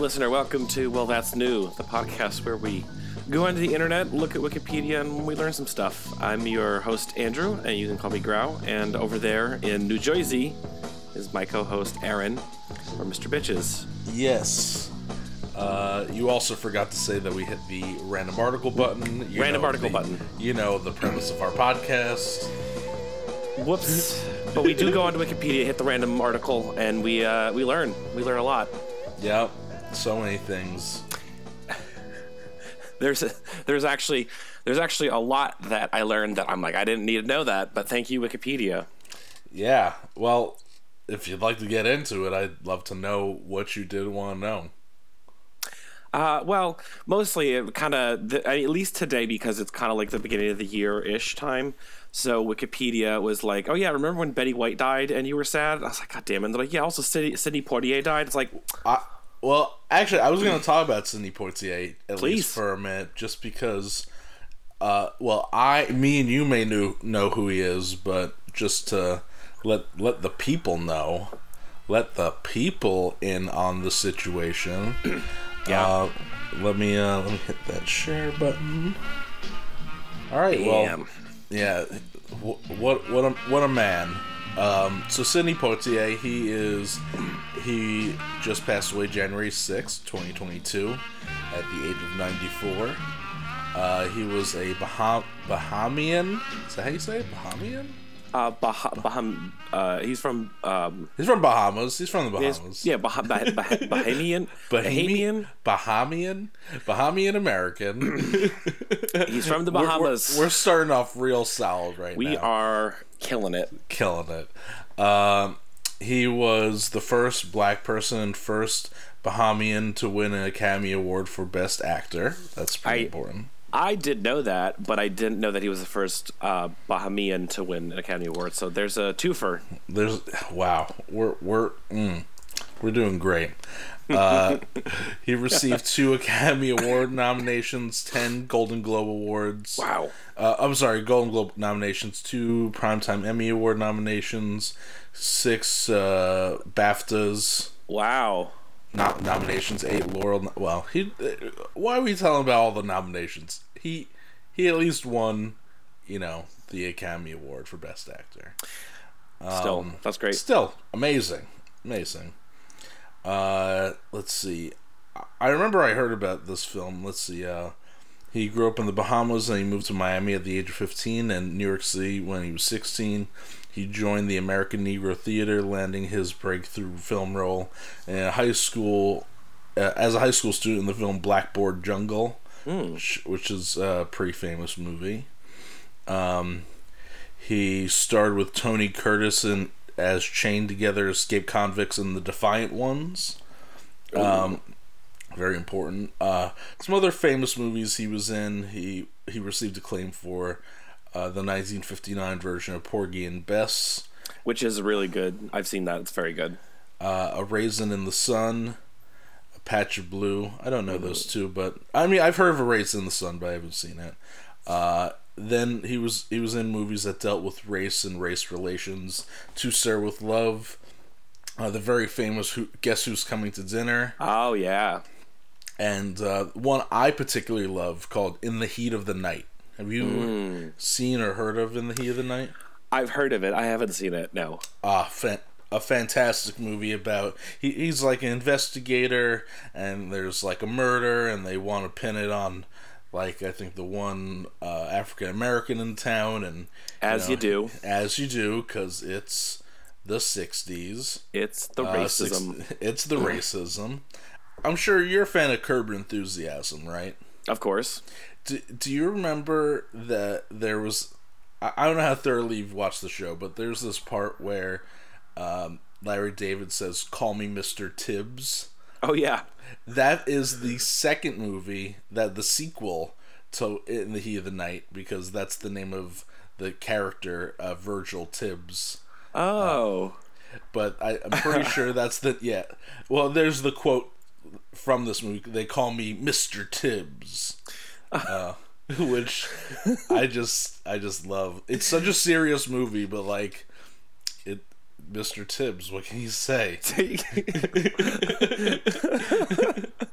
Listener, welcome to Well That's New, the podcast where we go onto the internet, look at Wikipedia, and we learn some stuff. I'm your host, Andrew, and you can call me Grau. And over there in New Jersey is my co host, Aaron, or Mr. Bitches. Yes. Uh, you also forgot to say that we hit the random article button. You Random know article the- button. You know the premise of our podcast. Whoops. but we do go onto Wikipedia, hit the random article, and we, uh, we learn. We learn a lot. Yep. So many things. There's a, there's actually there's actually a lot that I learned that I'm like I didn't need to know that, but thank you Wikipedia. Yeah. Well, if you'd like to get into it, I'd love to know what you did want to know. Uh, well, mostly it kind of at least today because it's kind of like the beginning of the year ish time. So Wikipedia was like, "Oh yeah, remember when Betty White died and you were sad?" I was like, "God damn it!" They're like, "Yeah, also Sidney, Sidney Poitier died." It's like, I, well, actually, I was going to talk about Sidney Poitier at Please. least for a minute, just because. Uh, well, I, me, and you may know know who he is, but just to let let the people know, let the people in on the situation. Yeah. Uh, let me uh, let me hit that share button. All right. damn. Well, yeah. wh- What what a what a man. Um, so Sidney Poitier, he is he just passed away January sixth, 2022 at the age of 94. Uh, he was a Baham- Bahamian. Is that how you say it? Bahamian? uh, bah- Baham, uh, he's from um, He's from Bahamas. He's from the Bahamas. yeah, bah- bah- bah- Bahamian, Bahamian. Bahamian? Bahamian American. He's from the We're- we're- Bahamas. We're, starting off real solid right we now. We are killing it. killing it. Um, he was the first black person first Bahamian to win an Academy Award for Best Actor. That's pretty I- important. I did know that, but I didn't know that he was the first uh, Bahamian to win an Academy Award. So there's a twofer. There's wow, we're we're mm, we're doing great. Uh, he received two Academy Award nominations, ten Golden Globe awards. Wow. Uh, I'm sorry, Golden Globe nominations, two Primetime Emmy Award nominations, six uh, BAFTAs. Wow. not nominations, eight Laurel. Well, he. Why are we telling about all the nominations? He he at least won, you know, the Academy Award for Best Actor. Still, Um, that's great. Still amazing, amazing. Uh, let's see. I- remember I heard about this film. Let's see. Uh, he grew up in the Bahamas and he moved to Miami at the age of 15 and New York City when he was 16. He joined the American Negro Theater, landing his breakthrough film role in high school uh, as a high school student in the film Blackboard Jungle, which, which is a pretty famous movie. Um, he starred with Tony Curtis in as chained together escaped convicts in the Defiant Ones. Um, very important. Uh, some other famous movies he was in. He he received acclaim for uh, the 1959 version of Porgy and Bess, Which is really good. I've seen that. It's very good. uh, A Raisin in the Sun, A Patch of Blue. I don't know those two, but I mean I've heard of A Raisin in the Sun, but I haven't seen it. Then he was he was in movies that dealt with race and race relations. To Sir with Love, uh, the very famous Who, Guess Who's Coming to Dinner, Oh yeah. and uh, one I particularly love called In the Heat of the Night. Have you seen or heard of In the Heat of the Night? I've heard of it. I haven't seen it. No. Ah, fan- a fantastic movie about he, he's like an investigator and there's like a murder and they want to pin it on like I think the one uh, African American in town and As you do. as you do because it's the 60s It's the Uh, racism. six- it's the racism I'm sure you're a fan of Curb Enthusiasm right of course. do, do you remember that there was I, I don't know how thoroughly you've watched the show but there's this part where um, Larry David says call me Mr. Tibbs Oh yeah. that is the second movie that the sequel to In the Heat of the Night because that's the name of the character uh, Virgil Tibbs Oh. but I, I'm pretty sure that's the yeah. Well, there's the quote from this movie. They call me Mister Tibbs, uh, which I just I just love. It's such a serious movie, but like Mr. Tibbs. What can you say?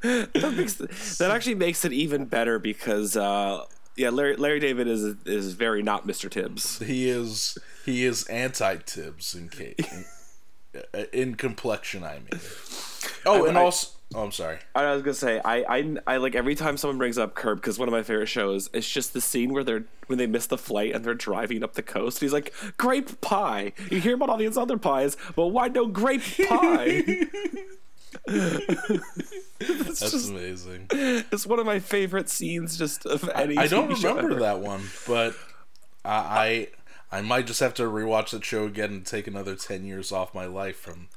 that, makes, that actually makes it even better because uh, yeah, Larry, Larry David is is very not Mr. Tibbs. He is he is anti Tibbs in cake. In, in complexion, I mean. Oh, and I- also, oh, I'm sorry. I was gonna say I, I I like every time someone brings up Curb because one of my favorite shows. It's just the scene where they're when they miss the flight and they're driving up the coast. He's like grape pie. You hear about all these other pies, but why no grape pie? That's amazing. it's one of my favorite scenes just of any. I don't TV remember that one, but I, I I might just have to rewatch that show again and take another ten years off my life from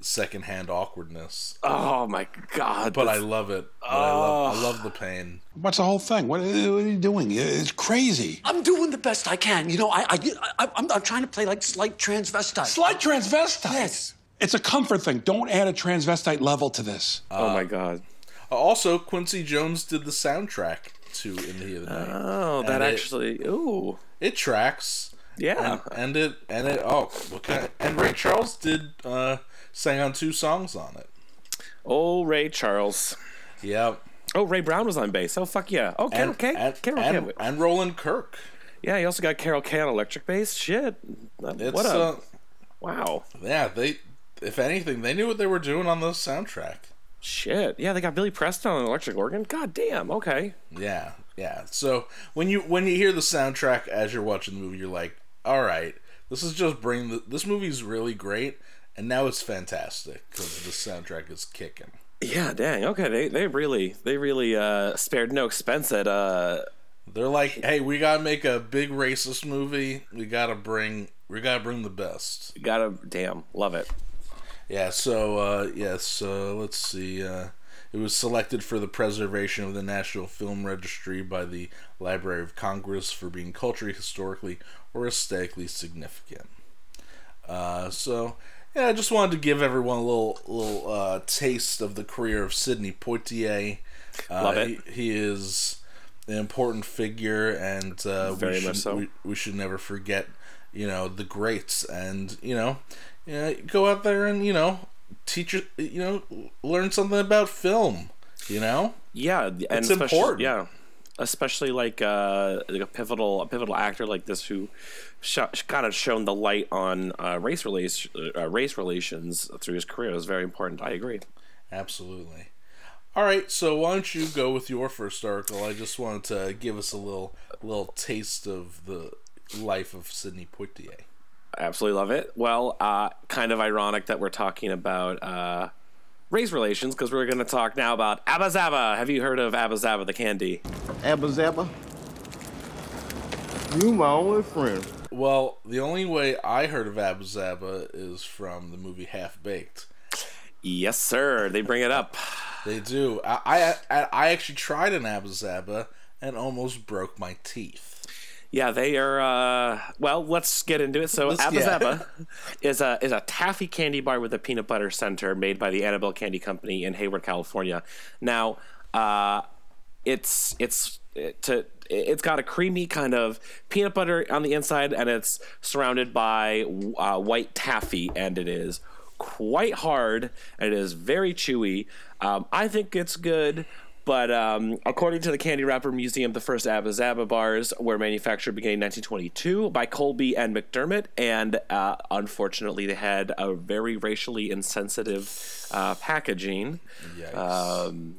secondhand awkwardness. Oh my god! But I love it. But I love I love the pain. What's the whole thing? What, what are you doing? It's crazy. I'm doing the best I can. You know, I, I, I I'm, I'm trying to play like slight transvestite. Slight transvestite. Yes. It's a comfort thing. Don't add a transvestite level to this. oh my uh, god! Also, Quincy Jones did the soundtrack to In the Heat of the Night. Oh, that And it- actually. Ooh, it tracks. Yeah. And, and it and it oh okay. and Ray Charles did uh sang on two songs on it. Oh, Ray Charles. Yep. Oh, Ray Brown was on bass. Oh, fuck yeah. Oh, Carol And, K. and, Carol and, K. and Roland Kirk. Yeah, he also got Carol Kaye on electric bass. Shit. It's what a uh, wow. yeah, they if anything, they knew what they were doing on the soundtrack. Shit. Yeah, they got Billy Preston on an electric organ. God damn. Okay. Yeah, yeah. So when you when you hear the soundtrack as you're watching the movie, you're like, all right, this is just bring the this movie's really great, and now it's fantastic because the soundtrack is kicking. Yeah, dang. Okay, they they really they really uh spared no expense at uh They're like, hey, we gotta make a big racist movie. We gotta bring we gotta bring the best. gotta damn love it. Yeah. So uh, yes, uh, let's see. Uh, it was selected for the preservation of the National Film Registry by the Library of Congress for being culturally, historically, or aesthetically significant. Uh, so yeah, I just wanted to give everyone a little little uh, taste of the career of Sidney Poitier. Uh, Love it. He, he is an important figure, and uh, Very we much should so. we, we should never forget, you know, the greats, and you know, you know, go out there and you know, teach you know, learn something about film. You know, Yeah, and It's especially, important. Yeah, especially like uh, like a pivotal a pivotal actor like this who sh- kind of shown the light on uh, race relations uh, race relations through his career is very important. I agree. absolutely. All right, so why don't you go with your first article? I just wanted to give us a little little taste of the life of Sidney Poitier. Absolutely love it. Well, uh, kind of ironic that we're talking about uh, race relations because we're going to talk now about Abba Zaba. Have you heard of Abba Zaba, the candy? Abba Zaba? you my only friend. Well, the only way I heard of Abba Zaba is from the movie Half Baked. Yes, sir. They bring it up. They do. I, I I actually tried an Abba Zaba and almost broke my teeth. Yeah, they are. Uh, well, let's get into it. So, Abba yeah. Zaba is a is a taffy candy bar with a peanut butter center made by the Annabelle Candy Company in Hayward, California. Now, uh, it's it's to it's got a creamy kind of peanut butter on the inside, and it's surrounded by uh, white taffy, and it is quite hard and it is very chewy. Um, I think it's good. But um, according to the Candy Wrapper Museum, the first Abba Zaba bars were manufactured beginning 1922 by Colby and McDermott, and uh, unfortunately, they had a very racially insensitive uh, packaging. Um,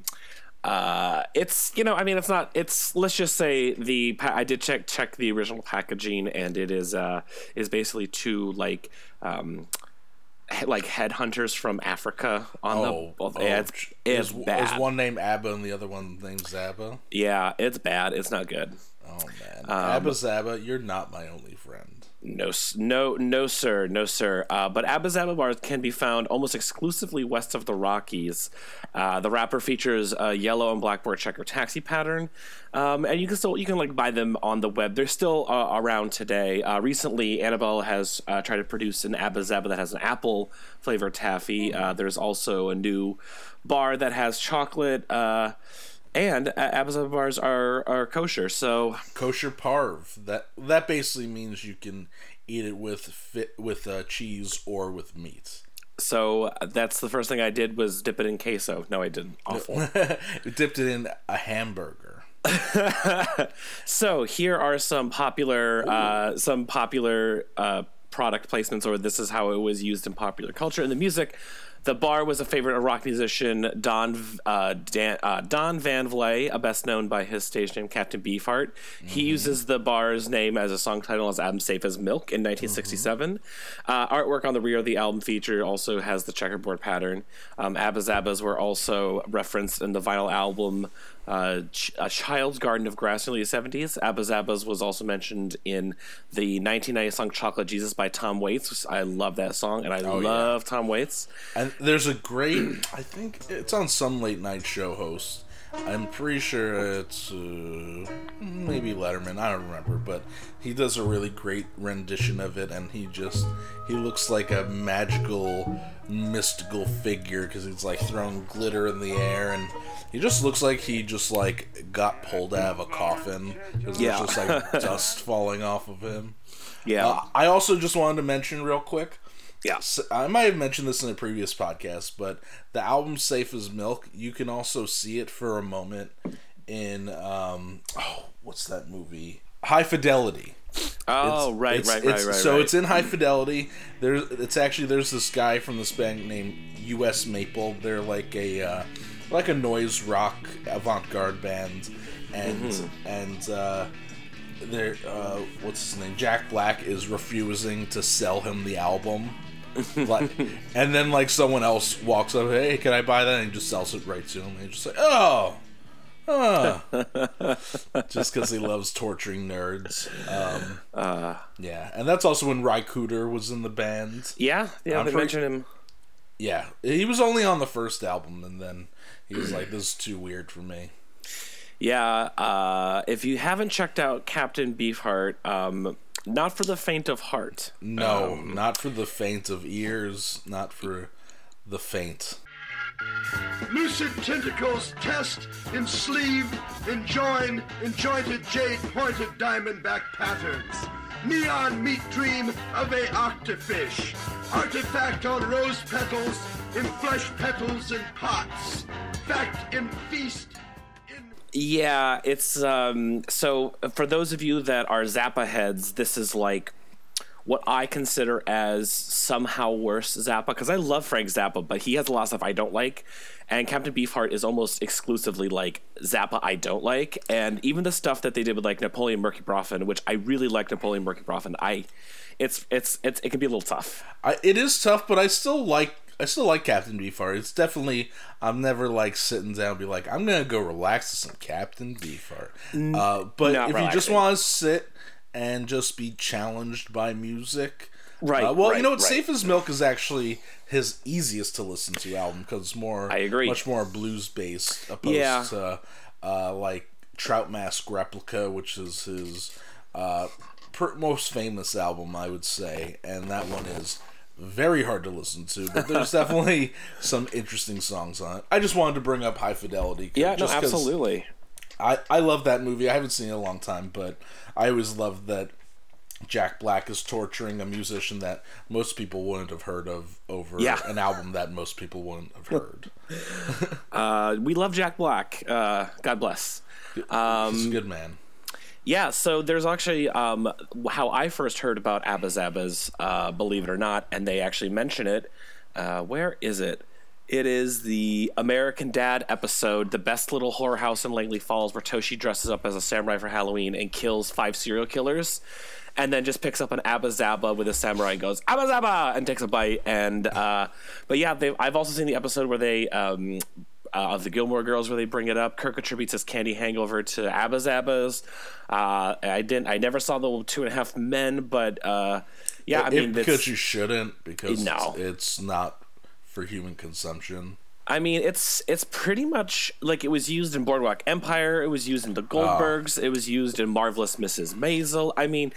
uh, it's you know, I mean, it's not. It's let's just say the pa- I did check check the original packaging, and it is uh is basically two like um like headhunters from Africa on Oh, the. oh, yeah, it's, it's is, bad. is one named Abba and the other one named Zaba? Yeah, it's bad. It's not good. Oh man, Um, Abba Zaba, you're not my only friend. No, no, no, sir, no, sir. Uh, but Abba Zaba bars can be found almost exclusively west of the Rockies. Uh, the wrapper features a yellow and blackboard checker taxi pattern, um, and you can still you can like buy them on the web. They're still uh, around today. Uh, recently, Annabelle has uh, tried to produce an Abba Zaba that has an apple flavored taffy. Uh, there's also a new bar that has chocolate. And uh, Zaba bars are, are kosher, so Kosher parv. That that basically means you can eat it with fit with uh, cheese or with meat. So that's the first thing I did was dip it in queso. No, I didn't. Awful. Dipped it in a hamburger. so here are some popular, uh, some popular uh, product placements, or this is how it was used in popular culture in the music. The bar was a favorite of rock musician Don uh, Dan, uh, Don Van Vley, uh, best known by his stage name Captain Beefheart. He uses the bar's name as a song title as "I'm Safe as Milk" in 1967. Uh, artwork on the rear of the album feature also has the checkerboard pattern. Um, Abba Zabbas were also referenced in the vinyl album uh, Ch- A Child's Garden of Grass in the 70s. Abba Zabbas was also mentioned in the 1990 song Chocolate Jesus by Tom Waits. I love that song, and I love Tom Waits. And there's a great, I think it's on some late night show host. I'm pretty sure it's uh, maybe Letterman. I don't remember, but he does a really great rendition of it, and he just he looks like a magical, mystical figure because he's like throwing glitter in the air, and he just looks like he just like got pulled out of a coffin because Yeah. there's just like dust falling off of him. Yeah. Uh, I also just wanted to mention real quick. Yeah. I might have mentioned this in a previous podcast, but the album "Safe as Milk," you can also see it for a moment in um, oh, what's that movie? High Fidelity. Oh, It's- right, it's- right, it's- right, right. So right. it's in High Fidelity. There's it's actually there's this guy from this band named U.S. Maple. They're like a uh, like a noise rock avant garde band, and Mm-hmm. and uh, they're uh, what's his name? Jack Black is refusing to sell him the album. Like, and then like someone else walks up, hey, can I buy that? And just sells it right to him. And just like, oh, oh, just because he loves torturing nerds. Um, Uh. yeah, and that's also when Ry Cooder was in the band. yeah, yeah. I'm They mentioned him. Yeah, he was only on the first album, and then he was like, "This is too weird for me." Yeah, uh, if you haven't checked out Captain Beefheart, um, not for the faint of heart. No, not for the faint of ears, not for the faint. Lucid tentacles test in sleeve, in join, in jointed jade pointed diamondback patterns. Neon meat dream of a octofish. Artifact on rose petals, in flesh petals and pots. Fact in feast. Yeah, it's um so for those of you that are Zappa heads, this is like what I consider as somehow worse Zappa because I love Frank Zappa, but he has a lot of stuff I don't like, and Captain Beefheart is almost exclusively like Zappa I don't like, and even the stuff that they did with like Napoleon Murky Broffen, which I really like Napoleon Murky Broffen, I it's it's it's it can be a little tough. I, it is tough, but I still like I still like Captain Beefheart. It's definitely I'm never like sitting down and be like I'm gonna go relax to some Captain Beefheart. Uh, but not if you just want to sit and just be challenged by music, Right, Uh, well, you know what? right. Safe as Milk is actually his easiest to listen to album because it's more I agree. much more blues based opposed Yeah. to uh, like Trout Mask Replica, which is his uh, per- most famous album, I would say, and that one is very hard to listen to. But there's definitely some interesting songs on it. I just wanted to bring up High Fidelity. Yeah, no, absolutely. I I love that movie. I haven't seen it in a long time, but I always loved that. Jack Black is torturing a musician that most people wouldn't have heard of over Yeah. an album that most people wouldn't have heard. Uh, we love Jack Black. Uh, God bless. Um, He's a good man. Yeah, so there's actually um, how I first heard about Abba Zabbas, uh, believe it or not, and they actually mention it. Uh, where is it? It is the American Dad episode, The Best Little Horror House in Langley Falls, where Toshi dresses up as a samurai for Halloween and kills five serial killers. And then just picks up an Abba Zaba with a samurai and goes, Abba Zaba! And takes a bite. And, uh, but yeah, I've also seen the episode where they, um, uh, of the Gilmore Girls where they bring it up. Kirk attributes his candy hangover to Abba Zabbas. Uh, I didn't. I never saw the Two and a Half Men, but uh, yeah, I It- mean, because you shouldn't because No. it's not for human consumption. I mean, it's it's pretty much like it was used in Boardwalk Empire. It was used in The Goldbergs. It was used in Marvelous Mrs. Maisel. I mean,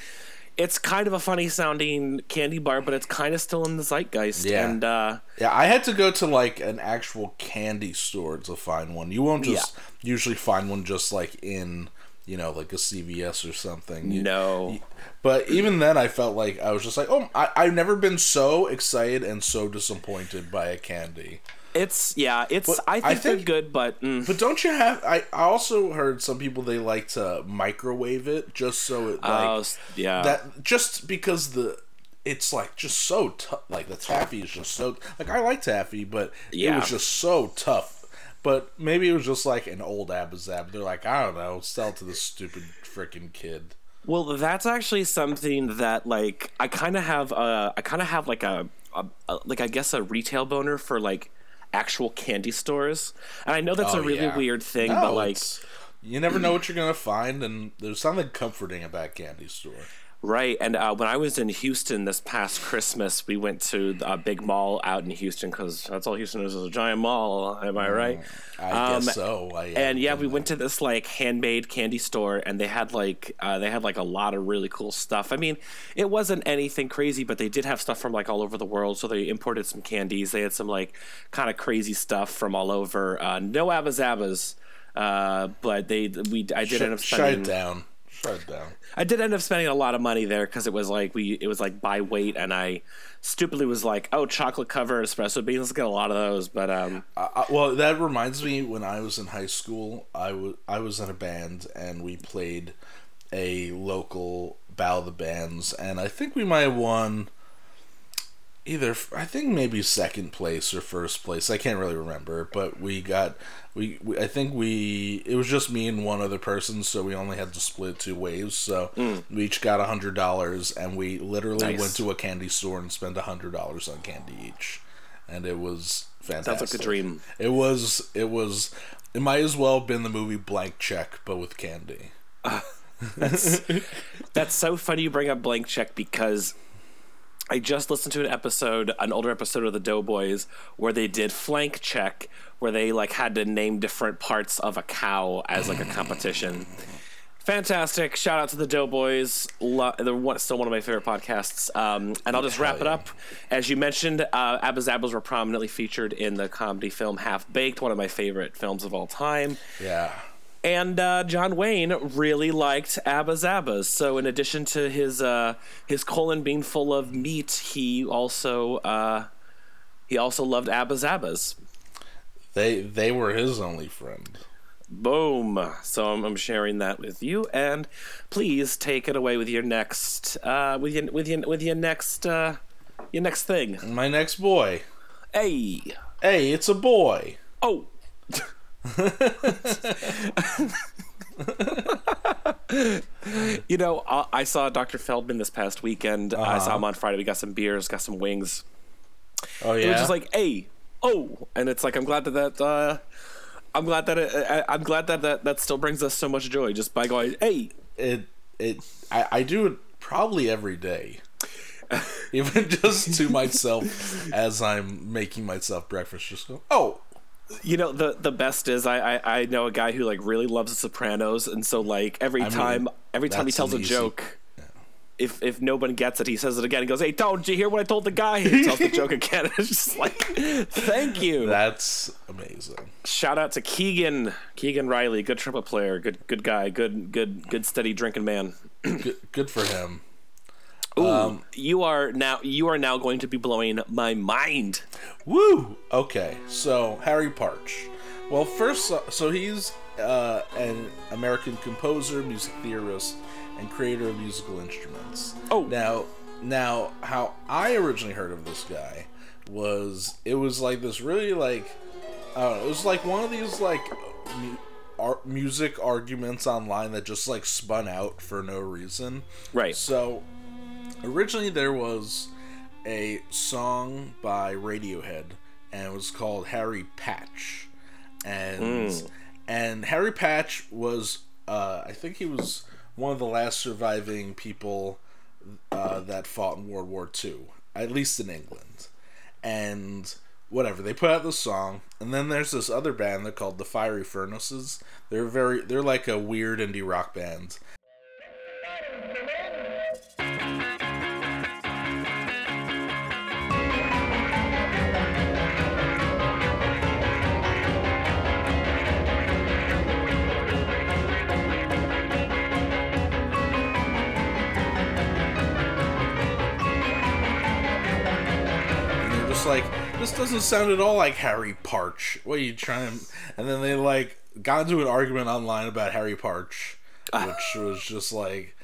it's kind of a funny sounding candy bar, but it's kind of still in the zeitgeist. Yeah. And uh, Yeah, I had to go to like an actual candy store to find one. You won't just usually find one just like in you know, like a CVS or something. You- No. you- but even then, I felt like I was just like, oh, I, I've never been so excited and so disappointed by a candy. It's yeah, it's But I think, I they're think- good, but mm, But don't you have? I, I also heard some people they like to microwave it just so it like oh, s- yeah. that just because the it's like just so tough. Like the taffy is just so like I like taffy, but it was just so tough. But maybe it was just like an old Abazab. They're like, I don't know, sell to this stupid freaking kid. Well, that's actually something that like I kind of have a I kind of have like a, a, a like I guess a retail boner for like actual candy stores, and I know that's Oh, a really yeah. weird thing, No, but like you never know what you're gonna find, and there's something comforting about candy store. Right, and uh, when I was in Houston this past Christmas, we went to a big mall out in Houston because that's all Houston is is a giant mall. Am I right? I Um, guess so. I, And yeah, we went to this like handmade candy store, and they had like uh, they had like a lot of really cool stuff. I mean, it wasn't anything crazy, but they did have stuff from like all over the world. So they imported some candies. They had some like kind of crazy stuff from all over. Uh, no abazabas, uh, but they we I did end up shut, spending. it down. Shut down. I did end up spending a lot of money there because it was like we it was like by weight, and I stupidly was like, oh, chocolate covered espresso beans. Let's get a lot of those. But um, I, I- well, that reminds me when I was in high school, I was I was in a band and we played a local bow of the bands, and I think we might have won either I think maybe second place or first place. I can't really remember, but we got we, we I think we it was just me and one other person, so we only had to split two ways. So hmm. we each got a hundred dollars, and we literally Nice. went to a candy store and spent a hundred dollars on candy each, and it was fantastic. Sounds like a dream. It was. It was. It might as well have been the movie Blank Check, but with candy. That's That's so funny you bring up blank check because I just listened to an episode, an older episode of the Doughboys, where they did flank check, where they like had to name different parts of a cow as like a competition. Fantastic! Shout out to the Doughboys. Lo- they're one, still one of my favorite podcasts. Um, and I'll just wrap it up. As you mentioned, uh, Abba Zabbas were prominently featured in the comedy film Half Baked, one of my favorite films of all time. Yeah. And uh, John Wayne really liked Abba Zabbas. So in addition to his uh, his colon being full of meat, he also uh, he also loved Abba Zabbas. They they were his only friend. Boom. So I'm, I'm sharing that with you, and please take it away with your next uh, with your with your with your next uh, your next thing. My next boy. Hey. Hey, it's a boy. Oh. you know, I, I saw Dr. Feldman this past weekend. I saw him uh-huh. on Friday. We got some beers, got some wings. Oh yeah. It was just like, hey, oh, and it's like I'm glad that that. Uh, I'm glad that it, I, I'm glad that, that that still brings us so much joy just by going, hey, it it I, I do it probably every day. Even just to myself as I'm making myself breakfast, just go, oh, You know the the best is I, I I know a guy who like really loves The Sopranos, and so like every mean, time every time he tells a easy- joke, if if no one gets it, he says it again. He goes, "Hey, don't you hear what I told the guy?" He tells the joke again. It's just like, thank you. that's amazing. Shout out to Keegan Keegan Riley, good trumpet player, good good guy, good good good steady drinking man. Good, good for him. Ooh, Um, you are now you are now going to be blowing my mind. Woo! Okay, so Harry Partch. Well, first, so he's uh, an American composer, music theorist, and creator of musical instruments. Oh. now, now, how I originally heard of this guy was it was like this really like I don't know, it was like one of these like mu- art music arguments online that just like spun out for no reason. Right. So originally there was a song by Radiohead and it was called Harry Patch. And and Harry Patch was uh, I think he was one of the last surviving people uh, that fought in World War II, at least in England. And whatever, they put out this song, and then there's this other band they're called the Fiery Furnaces. They're very they're like a weird indie rock band. Like, "This doesn't sound at all like Harry Partch." What are you trying? And then they like got into an argument online about Harry Partch, which was just like,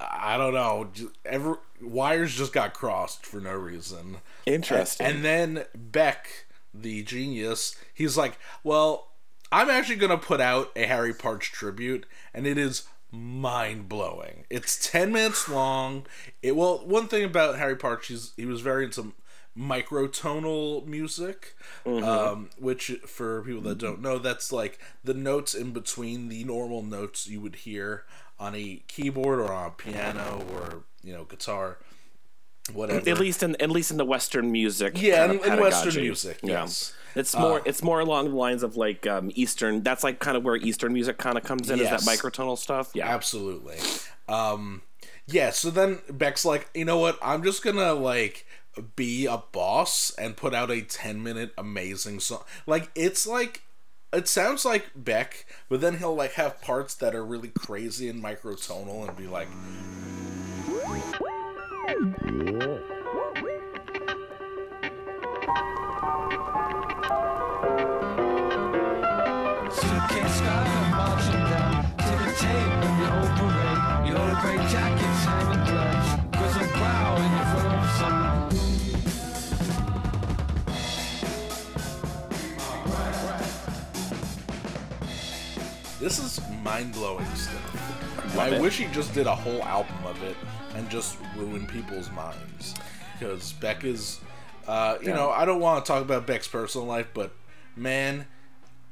I don't know, every wires just got crossed for no reason. Interesting. And then Beck, the genius, he's like, "Well, I'm actually going to put out a Harry Partch tribute, and it is mind blowing. It's ten minutes long. It well, one thing about Harry Partch, he's he was very into microtonal music, um, which for people that don't know, that's like the notes in between the normal notes you would hear on a keyboard or on a piano or you know guitar, whatever. at least in at least in the Western music. Yeah, in- in Western music, yes. It's more it's more along the lines of like um, Eastern. That's like kind of where Eastern music kind of comes in. Yes. Is that microtonal stuff? Yeah. Absolutely. Um yeah, so then Beck's like, you know what, I'm just gonna like be a boss and put out a ten minute amazing song. Like it's like it sounds like Beck, but then he'll like have parts that are really crazy and microtonal and be like This is mind blowing stuff. I wish he just did a whole album of it and just ruin people's minds. Because Beck is, uh, you know, I don't want to talk about Beck's personal life, but man,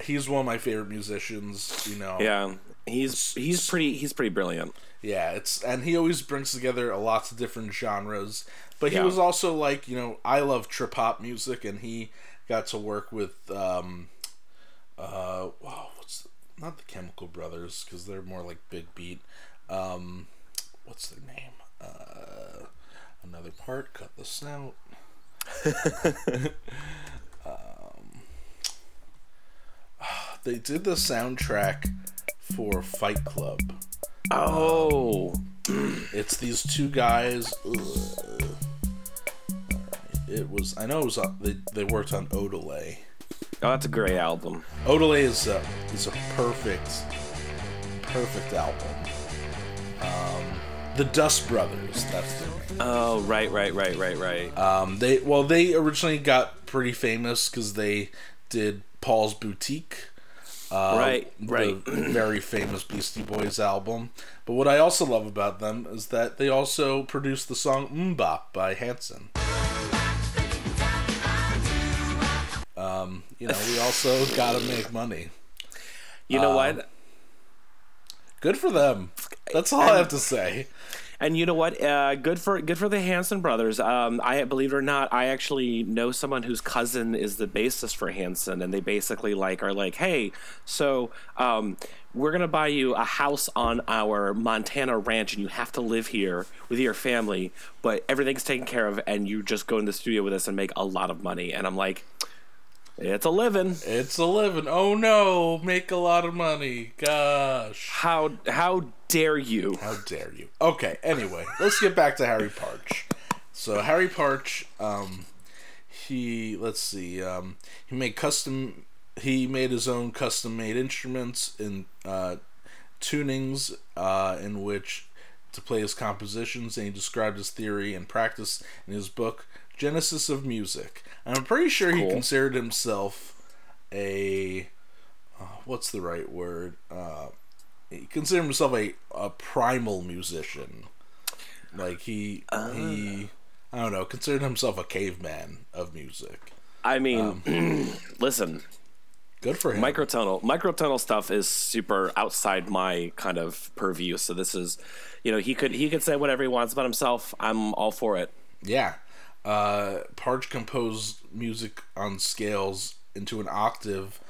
he's one of my favorite musicians. You know, Yeah. He's he's pretty he's pretty brilliant. yeah. It's and he always brings together a lots of different genres. But he Yeah. was also like, you know, I love trip hop music, and he got to work with, um, uh, wow, what's not the Chemical Brothers because they're more like big beat. Um, what's their name? Uh, another part. Cut this out. um, they did the soundtrack for Fight Club. Oh. It's these two guys. Ugh. It was. I know it was. uh, They they worked on Odelay. Oh, that's a great album. Odelay is a is a perfect, perfect album. Um, the Dust Brothers. That's their name. Oh, right, right, right, right, right. Um, they well they originally got pretty famous because they did Paul's Boutique. Uh, Right, right. very famous Beastie Boys album. But what I also love about them is that they also produced the song "MMMBop" by Hanson. Um, you know, we also gotta make money. you know what? Good for them. That's all I have to say. And you know what? Uh, good for good for the Hanson brothers. Um, I believe it or not, I actually know someone whose cousin is the bassist for Hanson, and they basically like are like, hey, so um, we're gonna buy you a house on our Montana ranch, and you have to live here with your family, but everything's taken care of, and you just go in the studio with us and make a lot of money. And I'm like, it's a living. It's a living. Oh no, make a lot of money. Gosh. How how dare you? How dare you? Okay, anyway, let's get back to Harry Partch. So Harry Partch, um, he let's see, um, he made custom. He made his own custom-made instruments in uh, tunings, uh, in which to play his compositions, and he described his theory and practice in his book Genesis of Music. And I'm pretty sure he considered himself a uh, what's the right word? Uh, he considered himself a, a primal musician. Like he he I don't know, considered himself a caveman of music. I mean, Um, listen, Good for him. microtonal microtonal stuff is super outside my kind of purview so this is you know he could he could say whatever he wants about himself i'm all for it yeah. Uh, Partch composed music on scales into an octave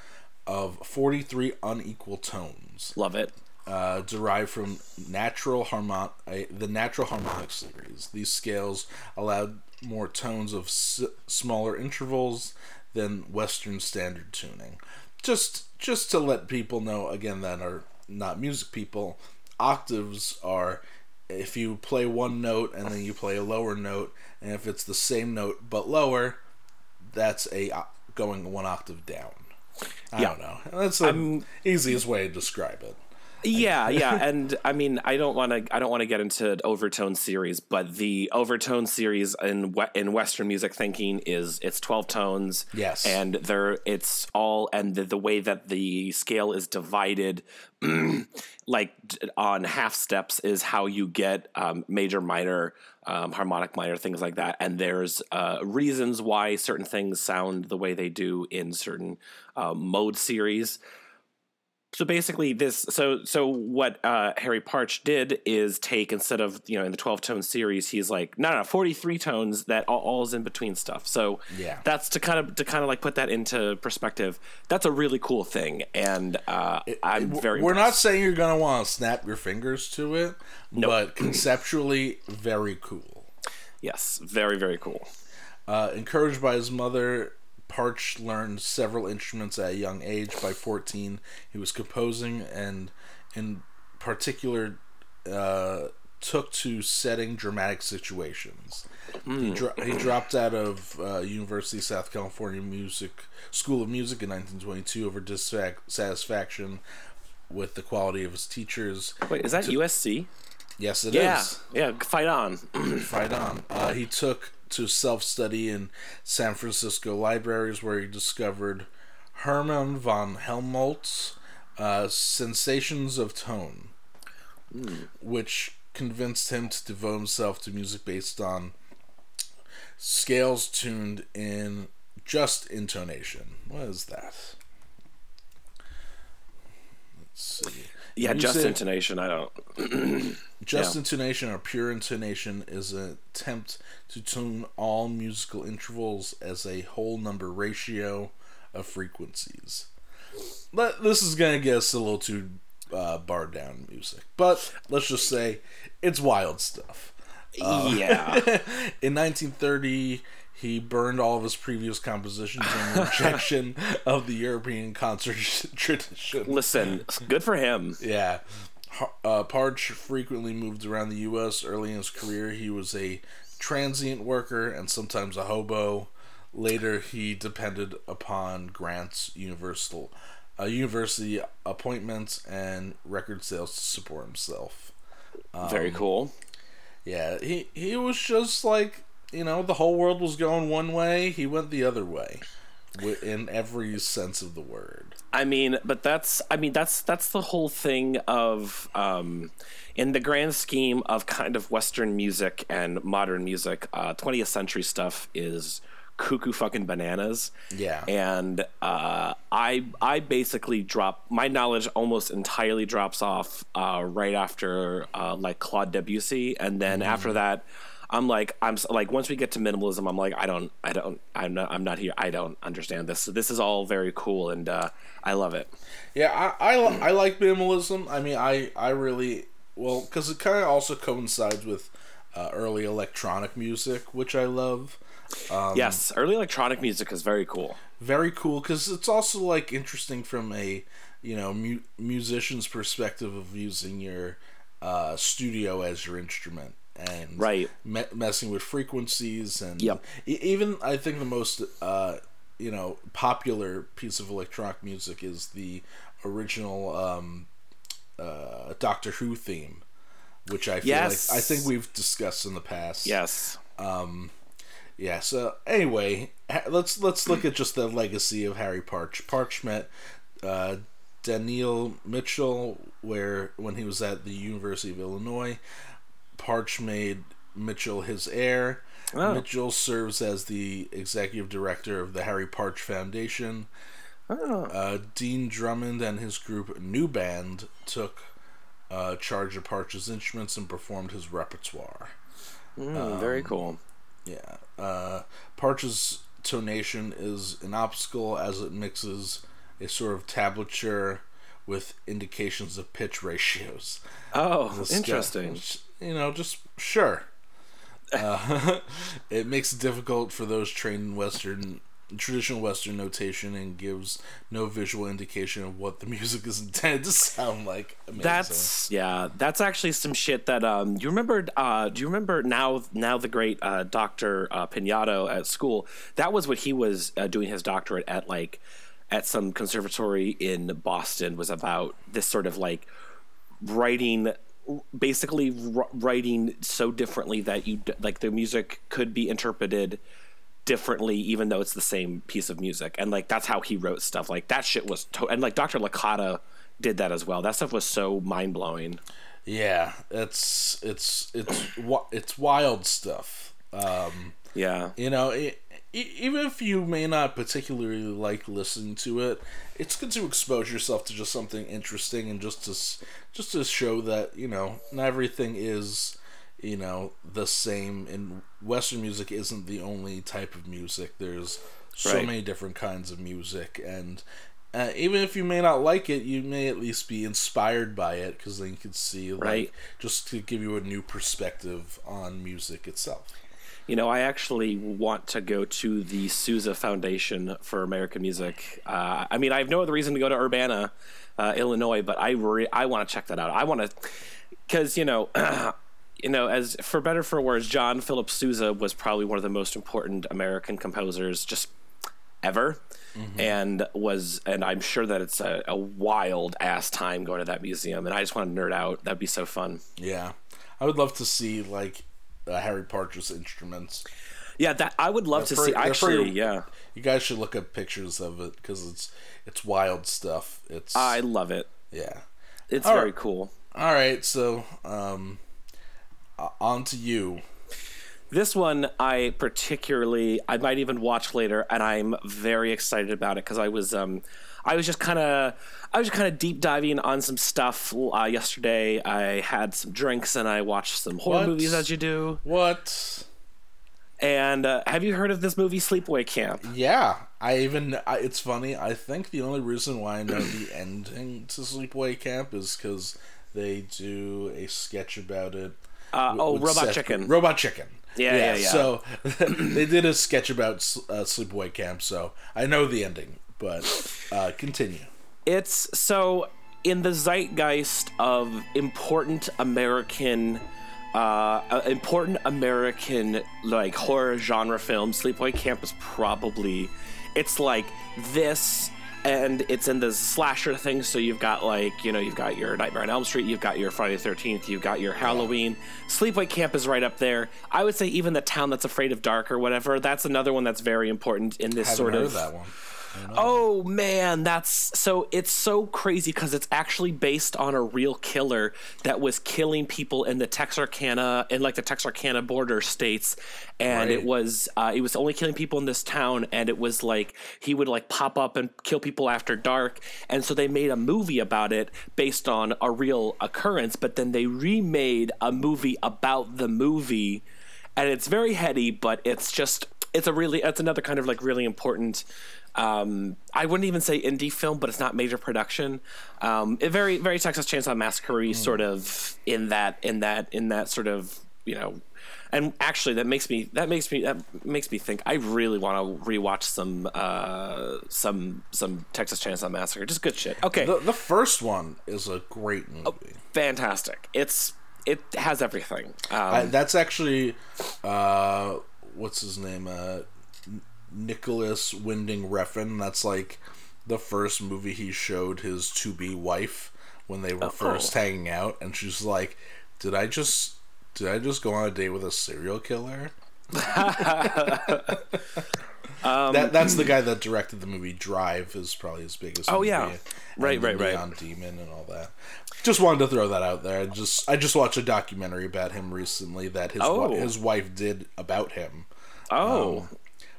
of 43 unequal tones. love it uh, derived from natural harmon- uh, the natural harmonic series. These scales allowed more tones of s- smaller intervals than Western standard tuning. Just just to let people know again that are not music people, octaves are if you play one note and then you play a lower note, and if it's the same note but lower, that's a going one octave down. I Yeah. don't know. That's the easiest way to describe it. Yeah, yeah, and I mean, I don't want to. I don't want to get into overtone series, but the overtone series in in Western music thinking is it's twelve tones. Yes. and there it's all and the, the way that the scale is divided, like on half steps, is how you get um, major, minor, um, harmonic, minor, things like that. And there's uh, reasons why certain things sound the way they do in certain uh, mode series so basically this so so what uh harry partch did is take instead of you know in the 12 tone series he's like no no 43 tones that all, all is in between stuff so Yeah. that's to kind of to kind of like put that into perspective that's a really cool thing and uh i'm very We're not saying you're gonna want to snap your fingers to it, but conceptually, very cool. yes very very cool Uh, encouraged by his mother, Partch learned several instruments at a young age. By 14, he was composing and, in particular, uh, took to setting dramatic situations. He, dro- he dropped out of uh, University of South California Music School of Music in 1922 over dissatisfaction with the quality of his teachers. wait is that usc Yes, it is. yeah yeah fight on Fight on. Uh, he took to self study in San Francisco libraries where he discovered Hermann von Helmholtz' uh, Sensations of Tone, which convinced him to devote himself to music based on scales tuned in just intonation. What is that? Let's see. Yeah just Music- intonation i don't Just Yeah. intonation or pure intonation is an attempt to tune all musical intervals as a whole number ratio of frequencies. But this is gonna get us a little too uh, barred down music, but let's just say it's wild stuff. yeah In 1930, he burned all of his previous compositions in rejection of the European concert tradition. listen good for him Yeah. Uh, Partch frequently moved around the U.S. Early in his career, he was a transient worker and sometimes a hobo. Later, he depended upon grants, universal, uh, university appointments, and record sales to support himself. very cool Yeah, he he was just like you know the whole world was going one way, he went the other way, in every sense of the word. I mean, but that's I mean that's that's the whole thing of um, in the grand scheme of kind of Western music and modern music, uh, 20th century stuff is cuckoo fucking bananas. Yeah. And uh, I I basically drop my knowledge almost entirely drops off uh, right after uh, like Claude Debussy, and then after that. I'm like I'm like once we get to minimalism, I'm like I don't I don't I'm not I'm not here I don't understand this. So this is all very cool and uh, I love it. Yeah, I, I, I like minimalism. I mean, I, I really well because it kind of also coincides with uh, early electronic music, which I love. yes, early electronic music is very cool. Very cool because it's also like interesting from a you know mu- musician's perspective of using your uh, studio as your instrument and Right. me- messing with frequencies and Yep. e- even I think the most uh, you know popular piece of electronic music is the original um, uh, Doctor Who theme, which I feel Yes. like I think we've discussed in the past. Yes. Yeah. So anyway, let's let's look at just the legacy of Harry Partch. Partch met uh, Danlee Mitchell where when he was at the University of Illinois. Partch made Mitchell his heir. Oh. Mitchell serves as the executive director of the Harry Partch Foundation. Oh. Uh, Dean Drummond and his group New Band took uh, charge of Partch's instruments and performed his repertoire. Mm, very cool. Yeah. Uh, Partch's tonation is an obstacle as it mixes a sort of tablature with indications of pitch ratios. Oh, interesting. You know, just sure. Uh, it makes it difficult for those trained in Western traditional Western notation and gives no visual indication of what the music is intended to sound like. Amazing. That's yeah. That's actually some shit that um. You remember? Uh, do you remember now? Now the great uh, Doctor uh, Pinato at school. That was what he was uh, doing his doctorate at, like at some conservatory in Boston. Was about this sort of like writing basically writing so differently that you like the music could be interpreted differently even though it's the same piece of music and like that's how he wrote stuff like that shit was to- and like dr licata did that as well that stuff was so mind-blowing yeah. It's it's it's it's wild stuff. Um, yeah you know, it, even if you may not particularly like listening to it, it's good to expose yourself to just something interesting and just to just to show that you know not everything is you know the same. And Western music isn't the only type of music. There's so Right. many different kinds of music, and uh, even if you may not like it, you may at least be inspired by it because then you can see like Right. just to give you a new perspective on music itself. You know, I actually want to go to the Sousa Foundation for American Music. Uh, I mean, I have no other reason to go to Urbana, uh, Illinois, but I re- I want to check that out. I want to, because you know, you know, as for better or for worse, John Philip Sousa was probably one of the most important American composers just ever. And was, and I'm sure that it's a, a wild ass time going to that museum, and I just want to nerd out. That'd be so fun. Yeah, I would love to see like uh, Harry Partch's instruments. Yeah, that I would love to They're see. pretty- they're Actually, pretty- yeah, You guys should look up pictures of it because it's it's wild stuff. It's I love it. yeah. It's All very right. cool. All right, so um, on to you. This one I particularly I might even watch later, and I'm very excited about it because I was um I was just kind of I was just kind of deep diving on some stuff uh, yesterday. I had some drinks and I watched some horror What? movies as you do. What? And uh, have you heard of this movie Sleepaway Camp? Yeah, I even. I, it's funny. I think the only reason why I know the ending to Sleepaway Camp is because they do a sketch about it. Uh, with- oh, with Robot Seth- Chicken. Robot Chicken. Yeah, yeah, yeah. So they did a sketch about uh, Sleepaway Camp, so I know the ending. But uh, continue. It's so in the zeitgeist of important American, uh, uh, important American like horror genre films. Sleepaway Camp is probably, it's like this, and it's in the slasher thing. So you've got like you know you've got your Nightmare on Elm Street, you've got your Friday the Thirteenth, you've got your Halloween. Sleepaway Camp is right up there. I would say even the Town That's Afraid of Dark or whatever. That's another one that's very important in this Haven't sort heard of that one. Oh man, that's so it's so crazy because it's actually based on a real killer that was killing people in the Texarkana in like the Texarkana border states, and it was uh, it was only killing people in this town, and it was like he would like pop up and kill people after dark, and so they made a movie about it based on a real occurrence, but then they remade a movie about the movie. And it's very heady, but it's just it's a really it's another kind of like really important. Um, I wouldn't even say indie film, but it's not major production. Um, it very very Texas Chainsaw Massacre sort of in that in that in that sort of you know. And actually, that makes me that makes me that makes me think. I really want to rewatch some uh, some some Texas Chainsaw Massacre. Just good shit. Okay, The, the first one is a great Oh. movie. fantastic. It's it has everything. Um, I, that's actually uh, what's his name? Uh, Nicolas Winding Refn. That's like the first movie he showed his to be wife when they were first hanging out, and she's like, "Did I just did I just go on a date with a serial killer?" Um, that that's the guy that directed the movie Drive is probably his biggest. Oh, yeah. Right, the right, right. Neon Demon and all that. Just wanted to throw that out there. I just I just watched a documentary about him recently that his Oh. his wife did about him, oh, um,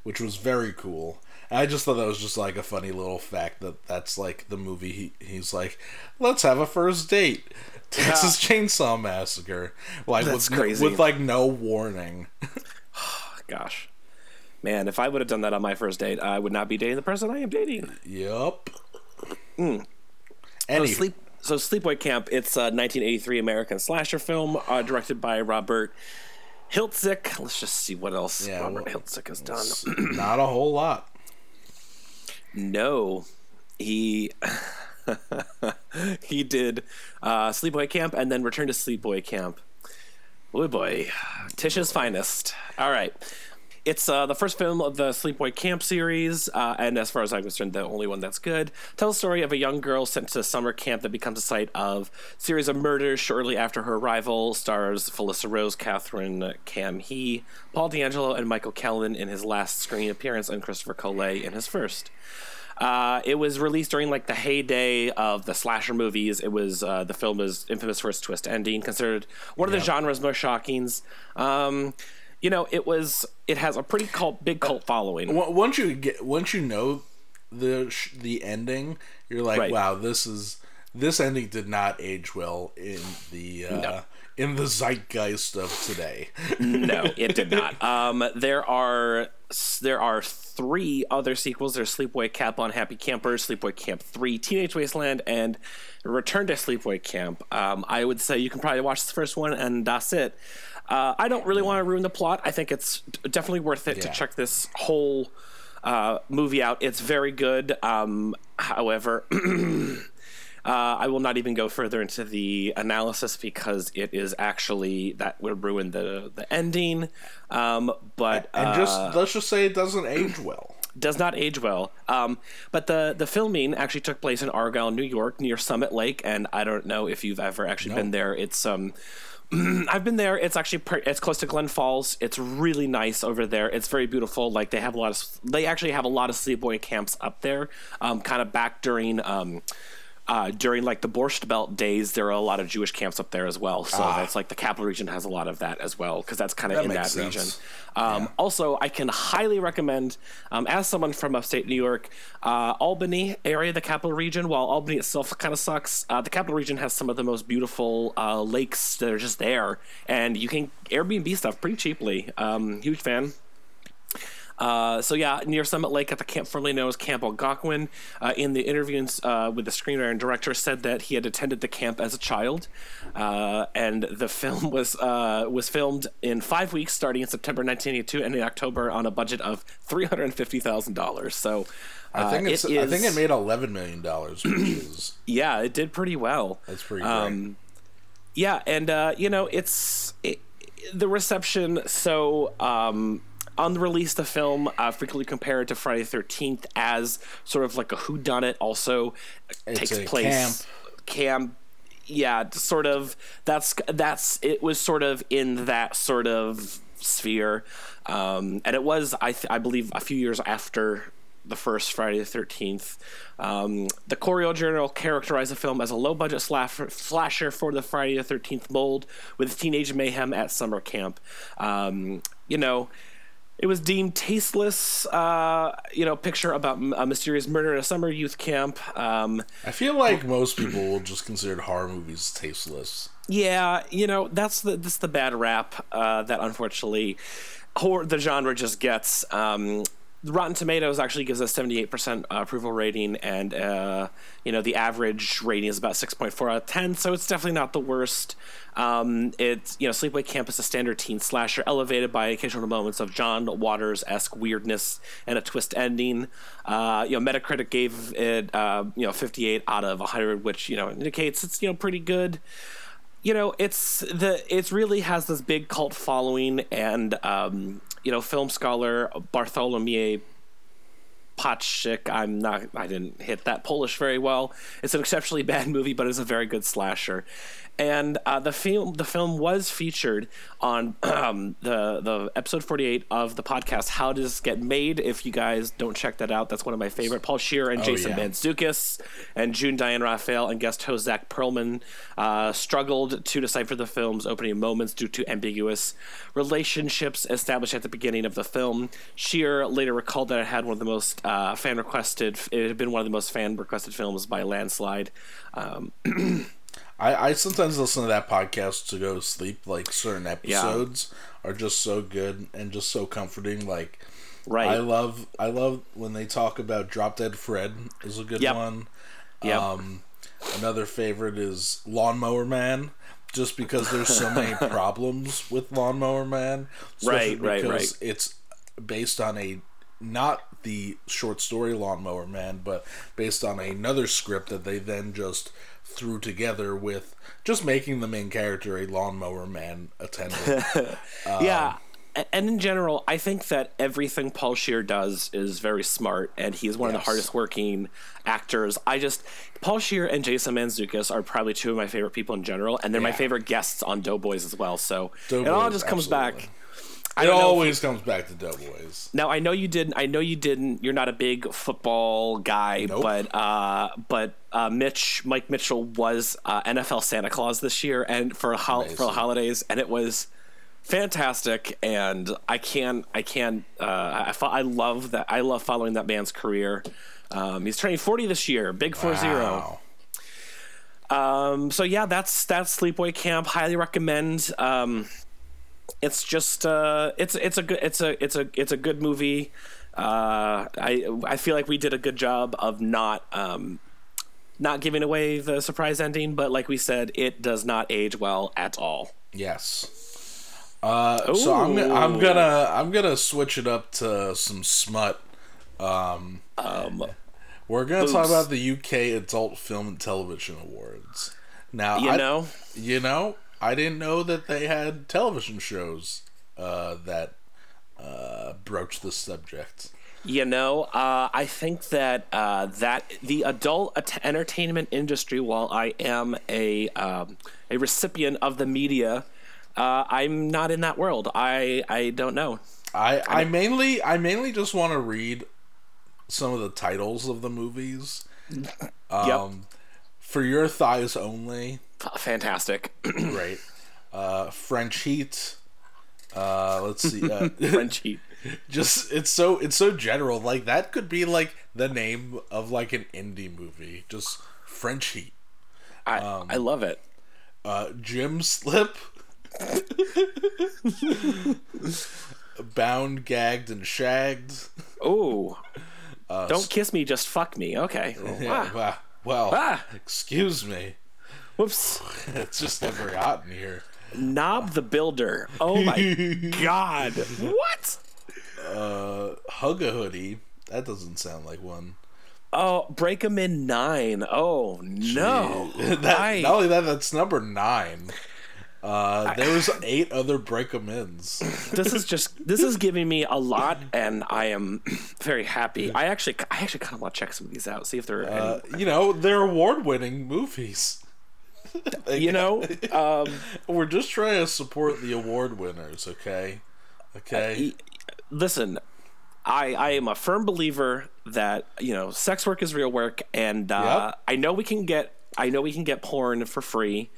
which was very cool. I just thought that was just like a funny little fact that that's like the movie he he's like, let's have a first date. Texas Chainsaw Massacre, like That's with crazy. with like no warning. gosh. Man, if I would have done that on my first date, I would not be dating the person I am dating. Yup. So Any sleep. So Sleepaway Camp. It's a 1983 American slasher film uh, directed by Robert Hiltzik. Let's just see what else Yeah, Robert well, Hiltzik has done. Not a whole lot. No, he he did uh, Sleepaway Camp and then returned to Sleepaway Camp. Oh boy, Tisha's finest. All right. It's uh, the first film of the Sleepaway Camp series, uh, and as far as I'm concerned, the only one that's good. Tells the story of a young girl sent to summer camp that becomes a site of series of murders shortly after her arrival. Stars Felissa Rose, Catherine Cam He, Paul D'Angelo, and Michael Kellin in his last screen appearance, and Christopher Collet in his first. Uh, it was released during like the heyday of the slasher movies. It was uh, the film is infamous for its twist ending, considered one of the genre's most shockings. Um, you know, it was it has a pretty cult, big cult following. Once you get, once you know the sh- the ending, you're like, Right. wow, this is this ending did not age well in the uh, No. in the zeitgeist of today. no, it did not. Um, there are there are three other sequels. There's Sleepaway Camp on Happy Campers, Sleepaway Camp Three, Teenage Wasteland, and Return to Sleepaway Camp. Um, I would say you can probably watch the first one, and that's it. Uh, I don't really want to ruin the plot. I think it's definitely worth it to check this whole uh, movie out. It's very good. Um, however. Uh, I will not even go further into the analysis because it is actually that would ruin the the ending. Um, but And uh, just let's just say it doesn't age well. does not age well. Um, but the the filming actually took place in Argyle, New York, near Summit Lake, and I don't know if you've ever actually been there. It's um. I've been there. It's actually it's close to Glens Falls. It's really nice over there. It's very beautiful. Like they have a lot of they actually have a lot of sleepaway camps up there. Um, kind of back during um, uh, during like the Borscht Belt days, there are a lot of Jewish camps up there as well. So that's like the capital region has a lot of that as well because that's kind of That in that sense. region. Um, Also, I can highly recommend, um, as someone from upstate New York, uh, Albany area, the capital region. While Albany itself kind of sucks, uh, the capital region has some of the most beautiful uh, lakes that are just there, and you can Airbnb stuff pretty cheaply. Um, huge fan. Uh, so yeah, near Summit Lake at the camp formerly known as Camp Algonquin. Uh, in the interviews uh, with the screenwriter and director, said that he had attended the camp as a child, uh, and the film was uh, was filmed in five weeks, starting in September 1982 and in October on a budget of three hundred and fifty thousand dollars. So. I think it's it I think it made eleven million dollars, yeah, it did pretty well. that's pretty great. Um, yeah, and uh, you know, it's it, the reception. So um, on the release, the film uh, frequently compared to Friday the Thirteenth as sort of like a whodunit. Also It's takes place camp. Yeah, sort of. That's that's. It was sort of in that sort of sphere, um, and it was I th- I believe a few years after the first Friday the Thirteenth. Um, the Courier Journal characterized the film as a low-budget slasher, slasher for the Friday the Thirteenth mold, with teenage mayhem at summer camp. Um, you know. It was deemed tasteless, uh, you know, picture about a mysterious murder at a summer youth camp. Um, I feel like most people will just consider horror movies tasteless. Yeah, you know that's the that's the bad rap uh, that unfortunately horror, the genre just gets. Um, Rotten Tomatoes actually gives eight percent approval rating, and uh, you know the average rating is about six point four out of ten. So it's definitely not the worst. Um, it's you know Sleepaway Camp is a standard teen slasher, elevated by occasional moments of John Waters esque weirdness and a twist ending. Uh, you know Metacritic gave it uh, you know fifty eight out of hundred, which you know indicates it's you know pretty good you know it's the it really has this big cult following and um you know film scholar bartholomew Paczyk. I'm not. I didn't hit that Polish very well. It's an exceptionally bad movie, but it's a very good slasher. And uh, the film, the film was featured on um, the the episode 48 of the podcast. How does this get made? If you guys don't check that out, that's one of my favorite. Paul Scheer and Jason yeah. Mantzoukas and June Diane Raphael and guest host Zach Perlman uh, struggled to decipher the film's opening moments due to ambiguous relationships established at the beginning of the film. Scheer later recalled that it had one of the most uh, fan requested. It had been one of the most fan requested films by landslide. Um, I, I sometimes listen to that podcast to go to sleep. Like certain episodes are just so good and just so comforting. Like right. I love I love when they talk about Drop Dead Fred is a good Yep. one. Yep. Um, another favorite is Lawnmower Man, just because there's so many problems with Lawnmower Man. Right, right, because right. It's based on a not the short story Lawnmower Man, but based on another script that they then just threw together with just making the main character a Lawnmower Man attendant. yeah. Um, and in general, I think that everything Paul Scheer does is very smart, and he's one of the hardest working actors. I just Paul Scheer and Jason Mantzoukas are probably two of my favorite people in general, and they're my favorite guests on Doughboys as well. So it all just comes absolutely. back. It know if- always comes back to Doughboys. Now I know you didn't. I know you didn't. You're not a big football guy, Nope. but uh, but uh, Mitch Mike Mitchell was uh, NFL Santa Claus this year, and for hol- for the holidays, and it was fantastic. And I can't I can uh, I fo- I love that. I love following that man's career. Um, he's turning 40 this year. Big four zero. Wow. Um, so yeah, that's that's Sleepaway Camp. Highly recommend. Um, it's just uh, it's it's a good it's a it's a it's a good movie. Uh, I I feel like we did a good job of not um, not giving away the surprise ending, but like we said, it does not age well at all. Yes. Uh, so I'm gonna- I'm gonna I'm gonna switch it up to some smut. Um, we're gonna talk about the UK Adult Film and Television Awards. Now, You I, know, you know, I didn't know that they had television shows uh, that uh, broach this subject. You know, uh, I think that uh, that the adult at- entertainment industry, while I am a um, a recipient of the media, uh, I'm not in that world. I I don't know. I I mainly I mainly just want to read some of the titles of the movies. Um, For your thighs only, fantastic. right? Uh, French Heat. Uh, let's see. Uh, French Heat. just it's so it's so general. Like that could be like the name of like an indie movie. Just French Heat. I Um, I love it. Uh, Jim Slip. Bound, gagged, and shagged. Oh, Uh, don't kiss me, just fuck me. Okay. Yeah, Ah, wow. Well, Ah. excuse me. Whoops. It's just never hot in here. Knob the Builder. Oh my god. What? Uh, Hug a hoodie. That doesn't sound like one. Oh, break 'em in nine. Oh no. That, I- not only that, that's number nine. Uh, there was eight other break 'em ins. this is just this is giving me a lot, and I am very happy. I actually I actually kind of want to check some of these out, see if they're any- Uh, you know, they're award winning movies. you know. Um, We're just trying to support the award winners, okay? Okay. listen, I I am a firm believer that you know sex work is real work, and uh, Yep. I know we can get I know we can get porn for free,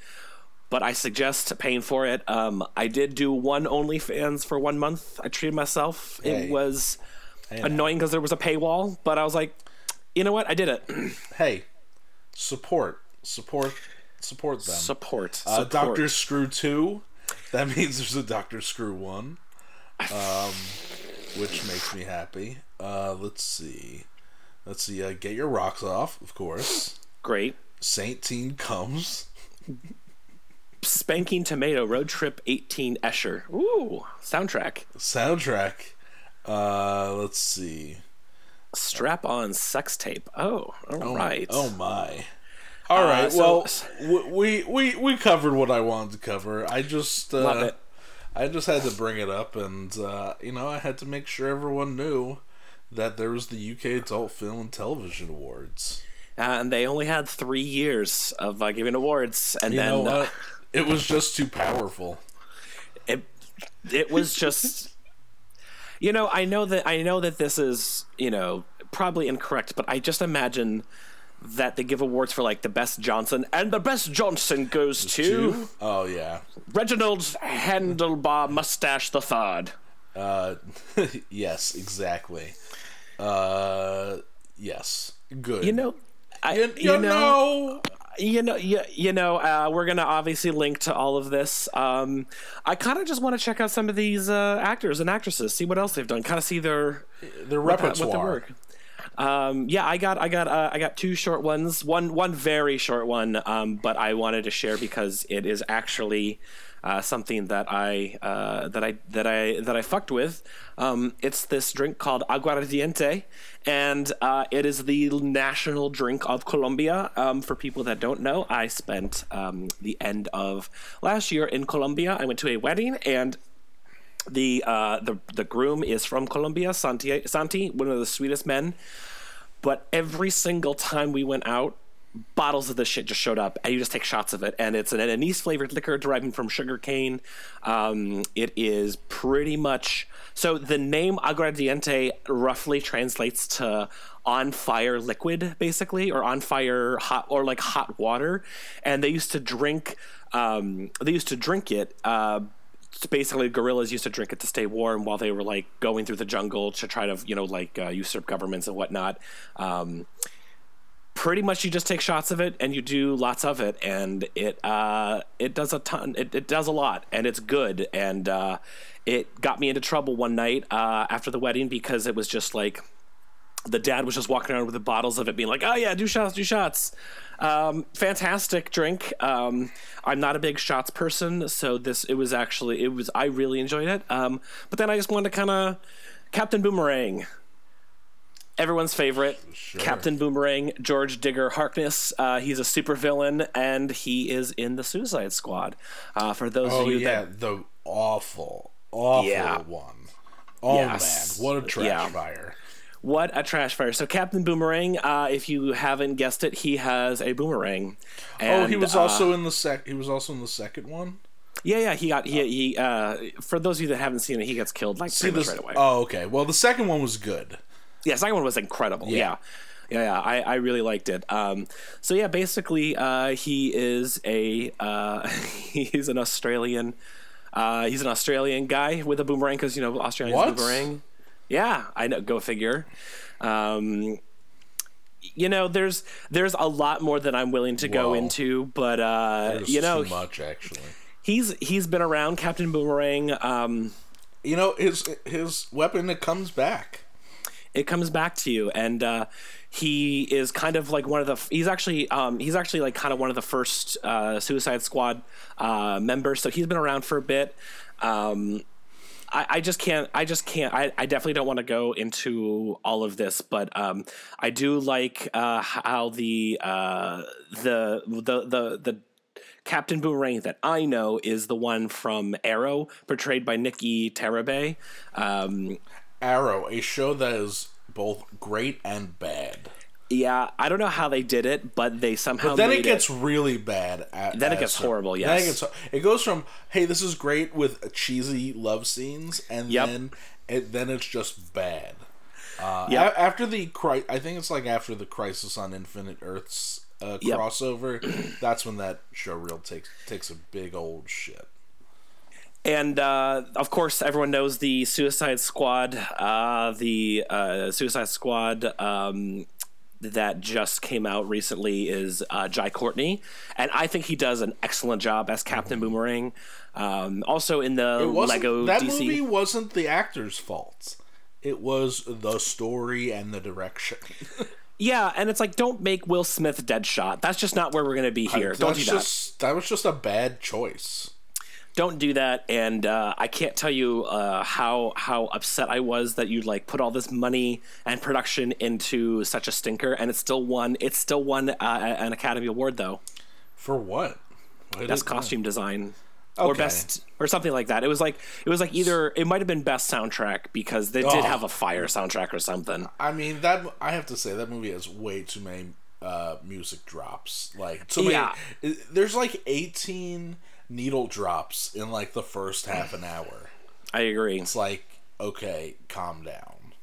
but I suggest paying for it. Um, I did do one OnlyFans for one month. I treated myself. Hey. It was Hey, annoying because there was a paywall, but I was like, you know what, I did it. Hey, support, support, support them. Support. Uh, support. Doctor Screw two. That means there's a Doctor Screw one, um, which makes me happy. Uh, let's see, let's see. Uh, Get your rocks off, of course. Great. Saint Teen comes. Spanking Tomato Road Trip 18 Escher. Ooh, soundtrack. Soundtrack. Uh, let's see. Strap on sex tape. Oh, all right. Oh my. All right. so- well, we we we covered what I wanted to cover. I just uh. I just had to bring it up, and uh, you know, I had to make sure everyone knew that there was the UK Adult Film and Television Awards. and they only had three years of uh, giving awards, and You then uh. It was just too powerful. it it was just you know i know that i know that this is you know probably incorrect but i just imagine that they give awards for like the best johnson and the best johnson goes to Oh yeah. reginald handlebar mustache the third Uh, yes, exactly. Uh, yes. Good. you know I, You, you know. you know, you, you know, uh, we're gonna obviously link to all of this. Um, I kind of just want to check out some of these uh, actors and actresses, see what else they've done, kind of see their their what, repertoire. what their work. Um, yeah, I got, I got, uh, I got two short ones. One, one very short one, um, but I wanted to share because it is actually uh, something that I uh, that I that I that I fucked with. Um, it's this drink called aguardiente, and uh, it is the national drink of Colombia. Um, for people that don't know, I spent um, the end of last year in Colombia. I went to a wedding and the uh, the the groom is from Colombia, Santi, Santi, one of the sweetest men. But every single time we went out, bottles of this shit just showed up, and you just take shots of it. And it's an anise flavored liquor deriving from sugar cane. Um, it is pretty much so. The name aguardiente roughly translates to on fire liquid, basically, or on fire hot, or like hot water. And they used to drink. Um, they used to drink it. Uh, basically guerrillas used to drink it to stay warm while they were like going through the jungle to try to you know like uh, usurp governments and whatnot. Um, pretty much you just take shots of it and you do lots of it and it uh, it does a ton it, it does a lot and it's good and uh, it got me into trouble one night uh, after the wedding because it was just like the dad was just walking around with the bottles of it being like oh yeah do shots do shots um, fantastic drink um, i'm not a big shots person so this it was actually it was i really enjoyed it um, but then i just wanted to kind of captain boomerang everyone's favorite captain boomerang george digger harkness uh, he's a supervillain and he is in the suicide squad uh, for those Oh of you yeah, that the awful, awful Yeah. one. Oh Yes. man, what a trash Yeah. fire! What a trash fire! So Captain Boomerang, uh, if you haven't guessed it, he has a boomerang. oh, he was uh, also in the sec. He was also in the second one. yeah, yeah. He got he he. Uh, for those of you that haven't seen it, he gets killed like See this? right away. Oh, okay. Well, the second one was good. yeah, second one was incredible. Yeah. Yeah, yeah, I, I really liked it. Um, so yeah, basically, uh, he is a uh, he's an Australian, uh, he's an Australian guy with a boomerang because you know Australians What? boomerang. Yeah, I know. Go figure. Um, you know, there's there's a lot more that I'm willing to go into, but uh, you know, too much actually. he's he's been around Captain Boomerang. Um, You know his his weapon. It comes back. it comes back to you and uh, he is kind of like one of the he's actually um, he's actually like kind of one of the first uh, suicide squad uh, members so he's been around for a bit um, I, I just can't i just can't i, I definitely don't want to go into all of this but um, i do like uh, how the uh, the the the the Captain Boomerang that I know is the one from Arrow, portrayed by Nikki Terabe. Um, Arrow, a show that is both great and bad. Yeah, I don't know how they did it, but they somehow. But then it gets really bad. At, Then it gets horrible, Then it gets. It goes from hey, this is great with cheesy love scenes, and Yep. then it then it's just bad. Uh, Yep. a- after the cri- I think it's like after the Crisis on Infinite Earths uh, Yep. crossover. that's when that show real takes takes a big old shit. And uh, of course, everyone knows the Suicide Squad. Uh, the uh, Suicide Squad um, that just came out recently is uh, Jai Courtney, and I think he does an excellent job as Captain Boomerang. Um, also in the Lego that DC. movie wasn't the actor's fault. It was the story and the direction. Yeah, and it's like, don't make Will Smith Deadshot. That's just not where we're going to be here. don't do that. just that was just a bad choice. Don't do that and uh, i can't tell you uh, how how upset i was that you'd like put all this money and production into such a stinker and it's still won it's still won uh, an academy award though For what? Best did- costume design or best or something like that it was like it was like either it might have been best soundtrack because they did Oh. have a fire soundtrack or something I mean that I have to say that movie has way too many uh, music drops. Like so many. Yeah. There's like 18 needle drops in like the first half an hour. i agree It's like okay, calm down.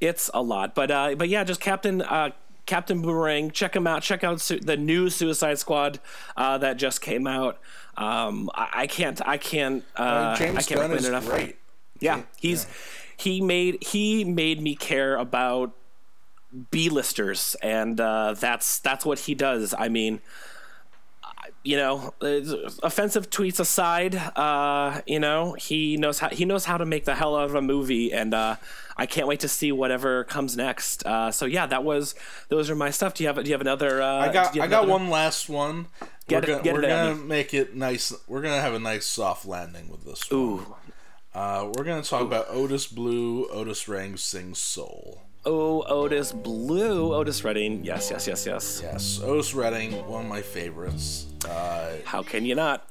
it's a lot but uh but yeah just captain uh captain boomerang check him out check out su- the new suicide squad uh that just came out um i, I can't i can't uh i James can't Gunn is enough great. yeah he's he made he made me care about b-listers and uh that's that's what he does i mean you know, offensive tweets aside, uh, you know, he knows how he knows how to make the hell out of a movie, and uh, I can't wait to see whatever comes next. Uh, so yeah, that was those are my stuff. Do you have do you have another? Uh, I got I have got another- one last one. Get we're it, gonna, we're it gonna make it nice. We're gonna have a nice soft landing with this. One. Ooh. Uh, we're gonna talk about Otis Blue. Otis Redding sings Soul. Oh, Otis Blue, Otis Redding. Yes, yes, yes, yes. Yes, Otis Redding, one of my favorites. Uh, How can you not?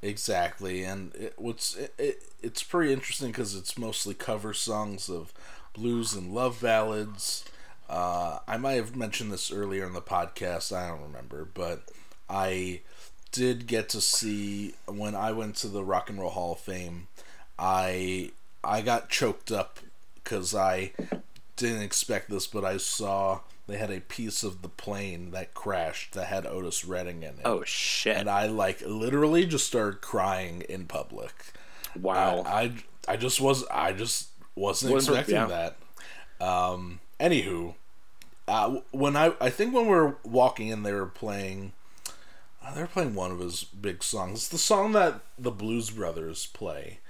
exactly, and it, what's it, it, it's pretty interesting because it's mostly cover songs of blues and love ballads. Uh, I might have mentioned this earlier in the podcast. I don't remember, but I did get to see when I went to the Rock and Roll Hall of Fame. I I got choked up because I didn't expect this, but I saw they had a piece of the plane that crashed that had Otis Redding in it. Oh shit! And I like literally just started crying in public. wow. I I, I just was I just wasn't expecting yeah. that. Um. Anywho, uh, when I I think when we were walking in, they were playing. uh, they were playing one of his big songs. It's the song that the Blues Brothers play.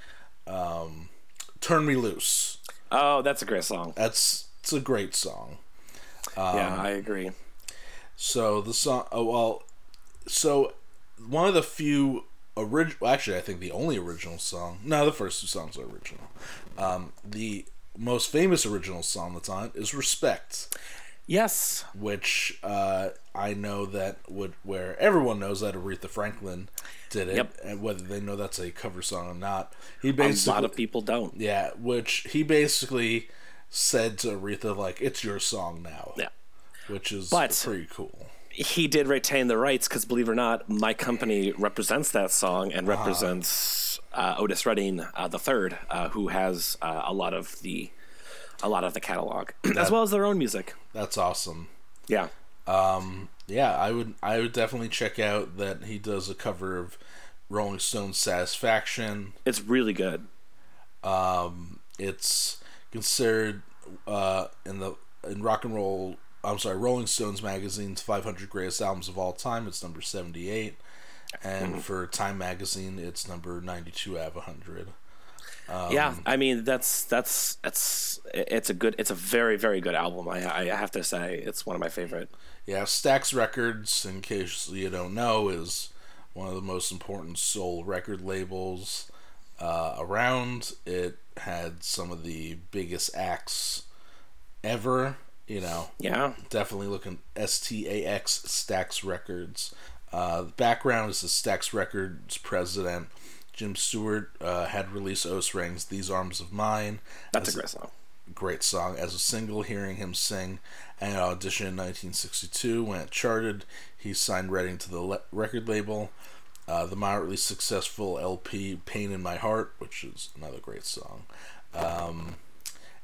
Um, "Turn Me Loose." Oh, that's a great song. That's it's a great song. yeah, Um, I agree. So the song, oh well, so one of the few original, actually, I think the only original song. No, the first two songs are original. Um, the most famous original song that's on it is "Respect," Yes. which uh, I know that would where everyone knows that Aretha Franklin did it, Yep. and whether they know that's a cover song or not. He basically A lot of people don't. yeah, which he basically said to Aretha like, "It's your song now," Yeah. which is But- pretty cool. He did retain the rights because, believe it or not, my company represents that song and represents uh, Otis Redding uh, the third, uh, who has uh, a lot of the a lot of the catalog, as well as their own music. That's awesome. Yeah. Um, yeah, I would I would definitely check out that he does a cover of Rolling Stone's Satisfaction. It's really good. Um, it's considered uh, in the in rock and roll. I'm sorry, Rolling Stones magazine's 500 greatest albums of all time. It's number 78, and mm-hmm. for Time magazine, it's number 92 out of 100. Yeah, I mean that's that's that's it's a good it's a very very good album. I I have to say it's one of my favorite. Yeah, Stax Records, in case you don't know, is one of the most important soul record labels uh, around. It had some of the biggest acts ever. You know, Yeah. definitely looking S T A X Stax Records. Uh, the background is the Stax Records president. Jim Stewart uh, had released Os Rings, "These Arms of Mine." That's a great song. great song as a single. Hearing him sing at an audition in 1962 when it charted, he signed Redding to the le- record label. Uh, the moderately successful LP "Pain in My Heart," which is another great song, um,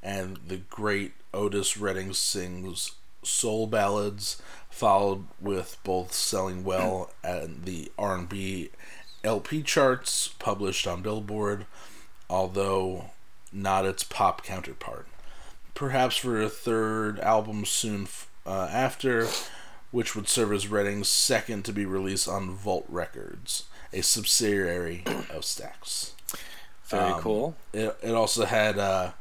and the great Otis Redding sings soul ballads, followed with both selling well and the R&B LP charts published on Billboard, although not its pop counterpart. Perhaps for a third album soon f- uh, after, which would serve as Redding's second to be released on Volt Records, a subsidiary of Stax. Very Um, cool. It, it also had, uh,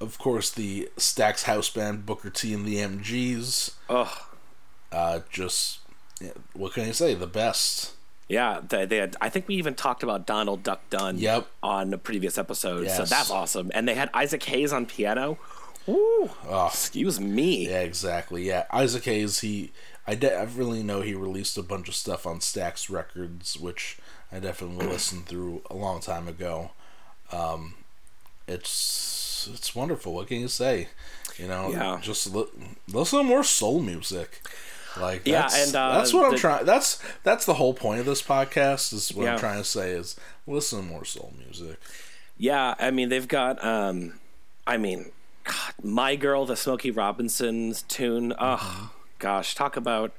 of course, the Stax house band Booker T and the MGs. Ugh. Uh, just what can you say? The best. Yeah, they, they had. I think we even talked about Donald Duck Dunn. Yep. On a previous episode, so that's awesome. And they had Isaac Hayes on piano. Woo! Excuse me. Yeah, exactly. Yeah, Isaac Hayes. He, I definitely know he released a bunch of stuff on Stax Records, which I definitely listened through a long time ago. Um, it's it's wonderful. What can you say? You know, Yeah. just li- listen to more soul music. Like Yeah, that's, and, uh, that's what I'm trying. That's that's the whole point of this podcast. Is what Yeah. I'm trying to say is listen to more soul music. Yeah, I mean they've got. um I mean, God, my girl, the Smokey Robinson's tune. Oh gosh, talk about.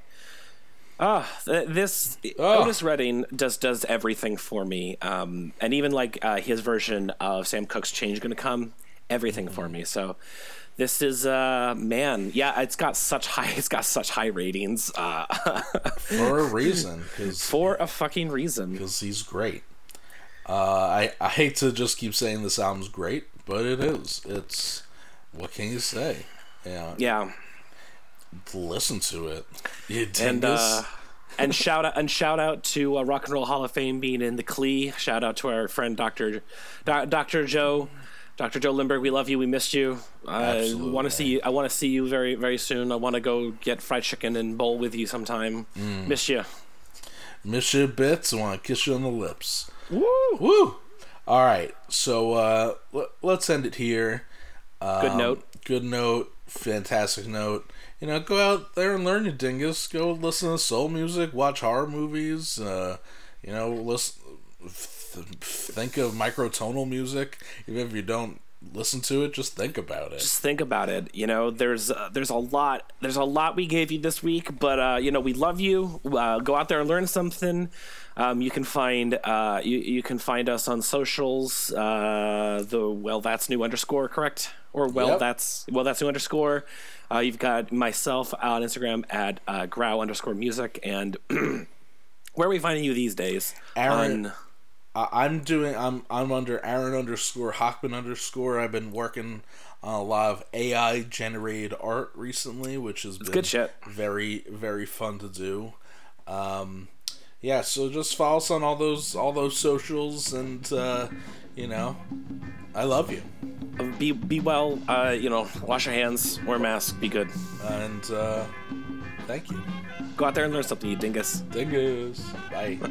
Ah, th this Oh. Otis Redding does does everything for me, um, and even like uh, his version of Sam Cooke's "Change Gonna Come," everything for Mm-hmm. me. So, this is uh man, yeah, it's got such high, it's got such high ratings uh, For a reason, for a fucking reason. because he's great. Uh, I I hate to just keep saying this album's great, but it is. It's what can you say? Yeah, Yeah, listen to it. You and uh, and shout out and shout out to uh, Rock and Roll Hall of Fame being in the Clee. Shout out to our friend Doctor Doctor Joe. Dr. Joe Lindbergh, we love you. We missed you. I Absolutely, want to see you. I want to see you very, very soon. I want to go get fried chicken and bowl with you sometime. Mm. Miss you. Miss you bits. I want to kiss you on the lips. Woo! Woo! All right, so uh, l- let's end it here. Good Um, note. Good note. Fantastic note. You know, go out there and learn your dingus. Go listen to soul music. Watch horror movies. Uh, you know, listen. Th- think of microtonal music. Even if you don't listen to it, just think about it. just think about it. You know, there's uh, there's a lot there's a lot we gave you this week, but uh, you know we love you. Uh, go out there and learn something. Um, you can find uh, you you can find us on socials. Uh, the well that's new underscore correct or well Yep. that's well that's new underscore. Uh, you've got myself on Instagram at uh, grow underscore music and. Where are we finding you these days? Aaron- On- I- I'm doing. I'm I'm under Aaron underscore Hockman underscore. I've been working on a lot of AI generated art recently, which has been good shit. very very fun to do. Um, yeah, so just follow us on all those all those socials, and uh, you know, I love you, be be well. Uh, you know, wash your hands, wear a mask, be good. and uh, thank you. Go out there and learn something, you dingus. Dingus. Bye.